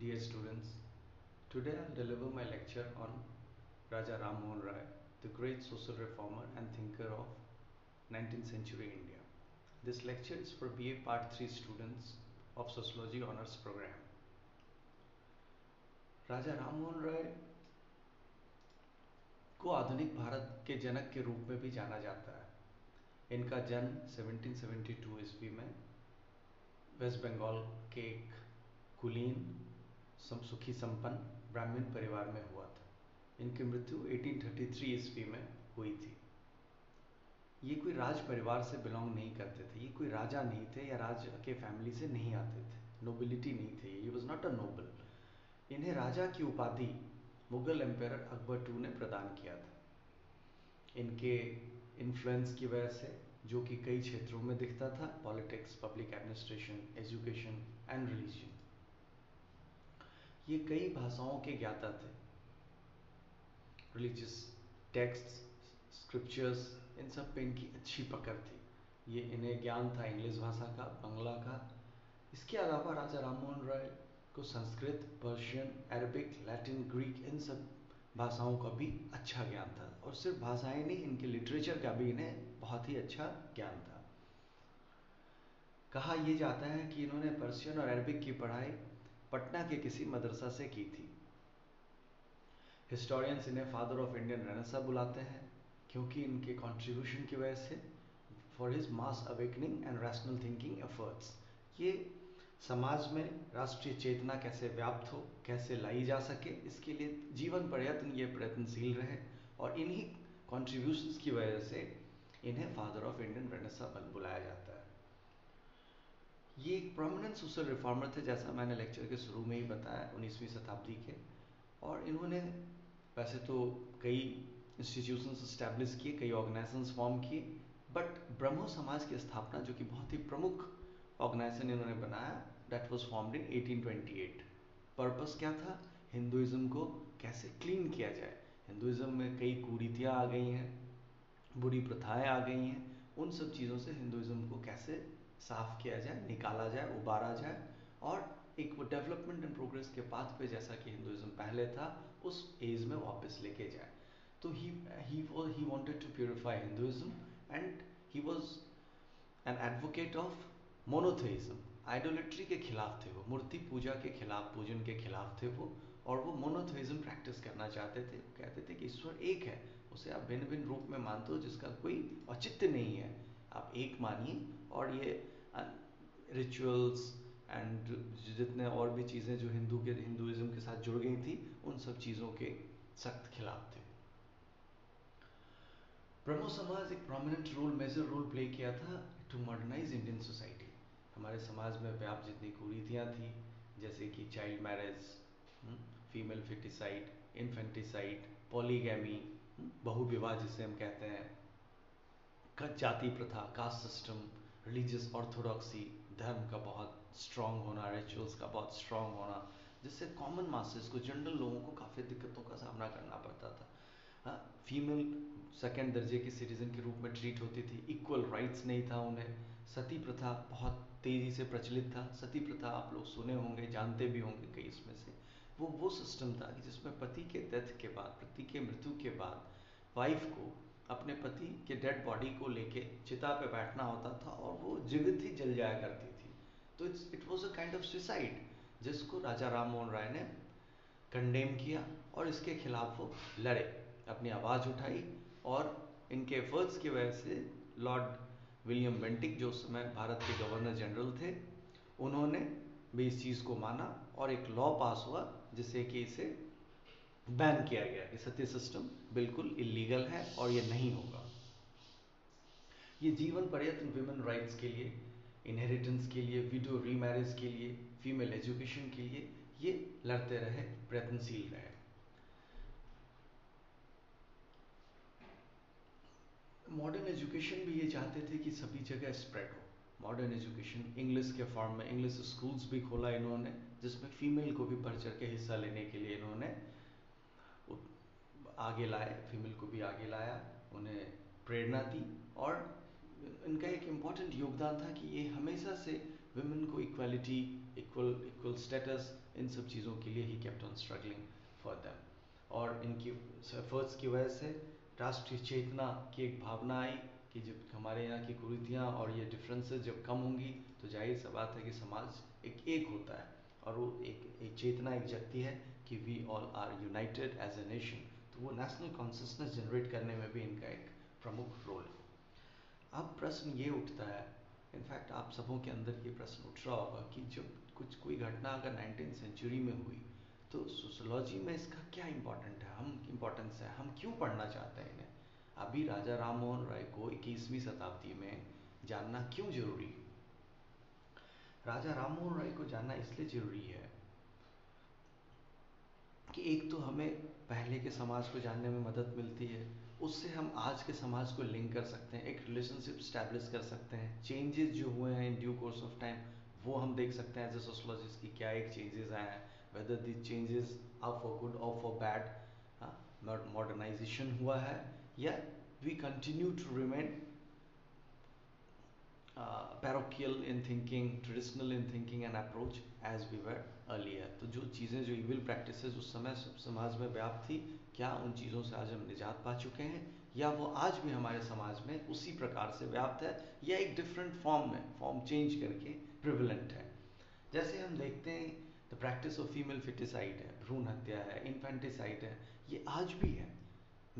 Dear students, today I'll deliver my lecture on Raja Ram Mohan Rai, the great social reformer and thinker of 19th century India. This lecture is for BA Part 3 students of Sociology Honours Program. राजा राम मोहन राय को आधुनिक भारत के जनक के रूप में भी जाना जाता है इनका जन्म 1772 ईस्वी में वेस्ट बंगाल के एक कुलीन सुखी संपन्न ब्राह्मण परिवार में हुआ था। इनकी मृत्यु 1833 ईस्वी में हुई थी। ये कोई राज परिवार से बिलोंग नहीं करते थे। ये कोई राजा नहीं थे या राज के फैमिली से नहीं आते थे। नोबिलिटी नहीं थे ये। वॉज़ नॉट अ नोबल इन्हें राजा की उपाधि मुगल एम्पायर अकबर टू ने प्रदान किया था। इनके इन्फ्लुएंस की वजह से, जो कि कई क्षेत्रों में दिखता था politics public administration education and religion ये कई भाषाओं के ज्ञाता थे। रिलीजियस टेक्स्ट स्क्रिप्चर्स इन सब पे इनकी अच्छी पकड़ थी। ये इन्हें ज्ञान था, इंग्लिश भाषा का, बंगला का। इसके अलावा राजा राममोहन राय को Sanskrit, Persian, Arabic, Latin, Greek, इन सब भाषाओं का भी अच्छा ज्ञान था। और सिर्फ़ भाषाएँ नहीं, इनके लिटरेचर का भी इन्हें बहुत ही अच्छा ज्ञान था। कहा यह जाता है कि इन्होंने पर्शियन और अरबिक की पढ़ाई पटना के किसी मदरसा से की थी। हिस्टोरियंस इन्हें फादर ऑफ़ इंडियन रेनेसा बुलाते हैं, क्योंकि इनके कंट्रीब्यूशन की वजह से for his mass awakening and rational thinking efforts ये समाज में राष्ट्रीय चेतना कैसे व्याप्त हो, कैसे लाई जा सके, इसके लिए जीवन प्रयत्न ये प्रयत्नशील रहे, और इन्हीं कॉन्ट्रीब्यूशंस की वजह से इन्हें फादर ऑफ़ इंडियन रेनेसा बुलाया जाता है। ये एक प्रोमिनेंट सोशल रिफॉर्मर थे, जैसा मैंने लेक्चर के शुरू में ही बताया, उन्नीसवीं शताब्दी के। और इन्होंने वैसे तो कई इंस्टीट्यूशंस इस्टेब्लिश किए, कई ऑर्गेनाइजेशन फॉर्म किए बट ब्रह्मो समाज की स्थापना, जो कि बहुत ही प्रमुख ऑर्गेनाइजेशन इन्होंने बनाया that was formed in 1828 purpose क्या था? हिंदुइज्म को कैसे क्लीन किया जाए? हिंदुइज्म में कई कुरीतियाँ आ गई हैं, बुरी प्रथाएँ आ गई हैं, उन सब चीज़ों से हिंदुइज्म को कैसे साफ़ किया जाए, निकाला जाए, उबारा जाए और एक वो डेवलपमेंट एंड प्रोग्रेस के पाथ पे जैसा कि हिंदुइज्म पहले था, उस एज में वापस लेके जाए। तो he he wanted to purify Hinduism and he was an advocate of monotheism idolatry के खिलाफ थे वो, मूर्ति पूजा के खिलाफ, पूजन के खिलाफ थे वो और वो मोनोथेइज्म प्रैक्टिस करना चाहते थे। वो कहते थे कि ईश्वर एक है, उसे आप भिन्न भिन्न रूप में मानते हो जिसका कोई औचित्य नहीं है। आप एक मानिए और ये रिचुअल्स एंड जितने और भी चीज़ें जो हिंदू के हिंदुज़म के साथ जुड़ गई थी, उन सब चीज़ों के सख्त खिलाफ थे। ब्रह्मो समाज एक prominent role major role play किया था टू मॉडर्नाइज इंडियन सोसाइटी हमारे समाज में व्याप्त जितनी कुरीतियाँ थी, जैसे कि child marriage female foeticide infanticide polygamy बहु विवाह जिसे हम कहते हैं जाति प्रथा कास्ट सिस्टम रिलीजियस ऑर्थोडॉक्सी धर्म का बहुत स्ट्रांग होना रिचुअल्स का बहुत स्ट्रांग होना, जिससे कॉमन मासेस को जनरल लोगों को काफ़ी दिक्कतों का सामना करना पड़ता था। हाँ फीमेल सेकेंड दर्जे की सिटीजन के रूप में ट्रीट होती थी इक्वल राइट्स नहीं था उन्हें। सती प्रथा बहुत तेज़ी से प्रचलित था। सती प्रथा आप लोग सुने होंगे, जानते भी होंगे कई इसमें से। वो वो सिस्टम था कि जिसमें पति के डेथ के बाद, पति के मृत्यु के बाद वाइफ को अपने पति के डेड बॉडी को लेके चिता पे बैठना होता था और वो जीवित ही जल जाया करती थी। तो it's it was a kind of suicide जिसको राजा राम मोहन राय ने कंडेम किया और इसके खिलाफ वो लड़े, अपनी आवाज़ उठाई और इनके एफर्ट्स की वजह से लॉर्ड विलियम बेंटिक जो उस समय भारत के गवर्नर जनरल थे, उन्होंने भी इस चीज़ को माना और एक लॉ पास हुआ, जिससे कि इसे बैन किया गया कि सत्य सिस्टम बिल्कुल इलीगल है और ये नहीं होगा। ये जीवन प्रयत्न विमेन राइट्स के लिए इनहेरिटेंस के लिए विडो रीमैरिज के लिए फीमेल एजुकेशन के लिए ये लड़ते रहे, प्रयत्नशील रहे। मॉडर्न एजुकेशन भी ये चाहते थे कि सभी जगह स्प्रेड हो। मॉडर्न एजुकेशन इंग्लिश के फॉर्म में इंग्लिश स्कूल्स भी खोला इन्होंने, जिसमें फीमेल को भी बढ़ चढ़ के हिस्सा लेने के लिए इन्होंने आगे लाए फीमेल को भी आगे लाया उन्हें प्रेरणा दी और इनका एक इंपॉर्टेंट योगदान था कि ये हमेशा से वुमेन को इक्वालिटी इक्वल इक्वल स्टेटस इन सब चीज़ों के लिए he kept on struggling for them और इनकी एफर्ट्स की वजह से राष्ट्रीय चेतना की एक भावना आई कि जब हमारे यहाँ की कुरीतियाँ और ये डिफरेंसेस जब कम होंगी तो ज़ाहिर सा बात है कि समाज एक एक होता है। और वो एक, एक चेतना एक जगती है कि we all are united as a nation वो नेशनल कॉन्सियसनेस जनरेट करने में भी इनका एक प्रमुख रोल है। अब प्रश्न ये उठता है इनफैक्ट आप सबों के अंदर ये प्रश्न उठ रहा होगा कि जब कुछ कोई घटना अगर नाइनटीन सेंचुरी में हुई तो सोशोलॉजी में इसका क्या इम्पोर्टेंट है? हम इम्पोर्टेंस है, हम क्यों पढ़ना चाहते हैं इन्हें? अभी राजा राम मोहन राय को इक्कीसवीं शताब्दी में जानना क्यों ज़रूरी है? राजा राम मोहन राय को जानना इसलिए ज़रूरी है कि एक तो हमें के समाज को जानने में मदद मिलती है, उससे हम आज के समाज को लिंक कर सकते हैं, एक रिलेशनशिप स्टैब्लिश कर सकते हैं। चेंजेस जो हुए हैं in due course of time वो हम देख सकते हैं एज ए सोशोलॉजिस्ट की क्या एक चेंजेस आए हैं whether the changes are for good और फॉर बैड मॉडर्नाइजेशन हुआ है, या we continue to remain parochial in thinking traditional in thinking and approach as we were earlier तो जो चीज़ें, जो इविल प्रैक्टिस उस समय समाज में व्याप्त थी, क्या उन चीज़ों से आज हम निजात पा चुके हैं? या वो आज भी हमारे समाज में उसी प्रकार से व्याप्त है या एक डिफरेंट फॉर्म में फॉर्म चेंज करके प्रिवलेंट है? जैसे हम देखते हैं the practice of female foeticide है, भ्रूण हत्या है इन्फेंटिसाइड है, ये आज भी है।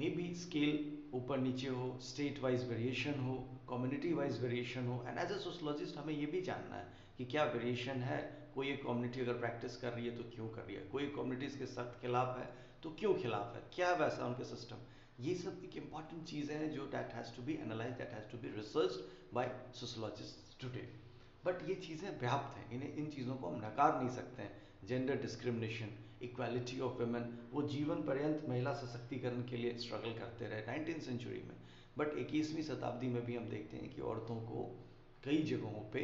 मे बी स्केल ऊपर नीचे हो स्टेट वाइज वेरिएशन हो कम्युनिटी वाइज वेरिएशन हो एंड एज ए सोशोलॉजिस्ट हमें ये भी जानना है कि क्या वेरिएशन है। कोई एक कम्युनिटी अगर प्रैक्टिस कर रही है तो क्यों कर रही है? कोई कम्युनिटी इसके सख्त खिलाफ है तो क्यों खिलाफ है? क्या वैसा उनके सिस्टम ये सब एक इंपॉर्टेंट चीज़ें हैं जो that has to be analyse that has to be research by sociologist today but ये चीज़ें व्याप्त हैं। इन्हें, इन चीज़ों को हम नकार नहीं सकते हैं। Gender discrimination equality of women वो जीवन पर्यंत महिला सशक्तिकरण के लिए स्ट्रगल करते रहे नाइनटीन सेंचुरी में। बट इक्कीसवीं शताब्दी में भी हम देखते हैं कि औरतों को कई जगहों पे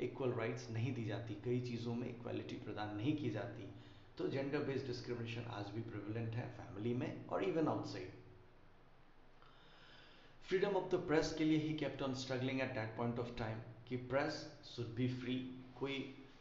इक्वल राइट्स नहीं दी जाती, कई चीज़ों में इक्वालिटी प्रदान नहीं की जाती। तो जेंडर बेस्ड डिस्क्रिमिनेशन आज भी प्रिवलेंट है फैमिली में और even outside freedom of the press के लिए ही kept on struggling at that point of time कि प्रेस शुड बी फ्री कोई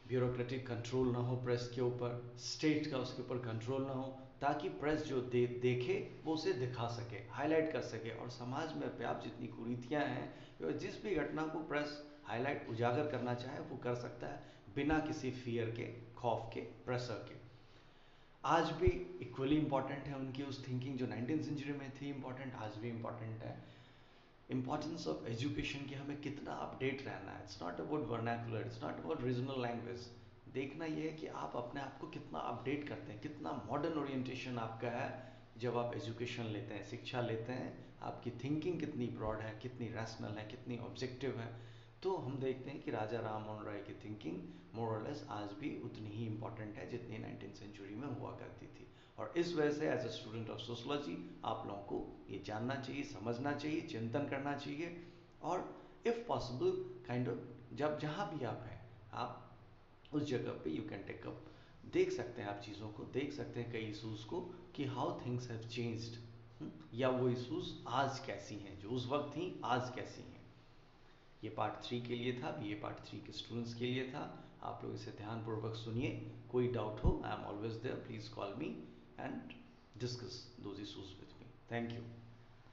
ब्यूरोक्रेटिक कंट्रोल ना हो प्रेस के ऊपर स्टेट का उसके ऊपर कंट्रोल ना हो, ताकि प्रेस जो दे, देखे, वो उसे दिखा सके हाईलाइट कर सके। और समाज में व्याप्त जितनी कुरीतियाँ हैं जिस भी घटना को प्रेस हाईलाइट उजागर करना चाहे, वो कर सकता है, बिना किसी फियर के, खौफ के प्रेशर के। आज भी इक्वली इंपॉर्टेंट है उनकी उस थिंकिंग जो नाइनटीन सेंचुरी में थी इंपॉर्टेंट आज भी इंपॉर्टेंट है। इंपॉर्टेंस ऑफ़ एजुकेशन की हमें कितना अपडेट रहना है. It's not about vernacular it's not about regional language देखना यह है कि आप अपने आप को कितना अपडेट करते हैं, कितना मॉडर्न ओरिएंटेशन आपका है जब आप एजुकेशन लेते हैं, शिक्षा लेते हैं, आपकी थिंकिंग कितनी ब्रॉड है, कितनी रैशनल है, कितनी ऑब्जेक्टिव है. तो हम देखते हैं कि राजा राम मोहन राय की थिंकिंग मोरलेस आज भी उतनी ही इंपॉर्टेंट है जितनी नाइनटीन सेंचुरी में हुआ करती थी. और इस वजह से as a student of sociology आप लोगों को ये जानना चाहिए, समझना चाहिए, चिंतन करना चाहिए। और इफ़ पॉसिबल काइंड ऑफ़ जब, जहाँ भी आप हैं, आप उस जगह पे यू कैन टेक अप देख सकते हैं आप चीज़ों को, देख सकते हैं कई इशूज़ को कि हाउ थिंग्स हैव चेंज्ड या वो इशूज़ आज कैसी हैं, जो उस वक्त थी, आज कैसी हैं। ये पार्ट थ्री के लिए था, ये पार्ट थ्री के स्टूडेंट्स के लिए था। आप लोग इसे ध्यानपूर्वक सुनिए, कोई डाउट हो I am always there please call me and discuss those issues with me. Thank you.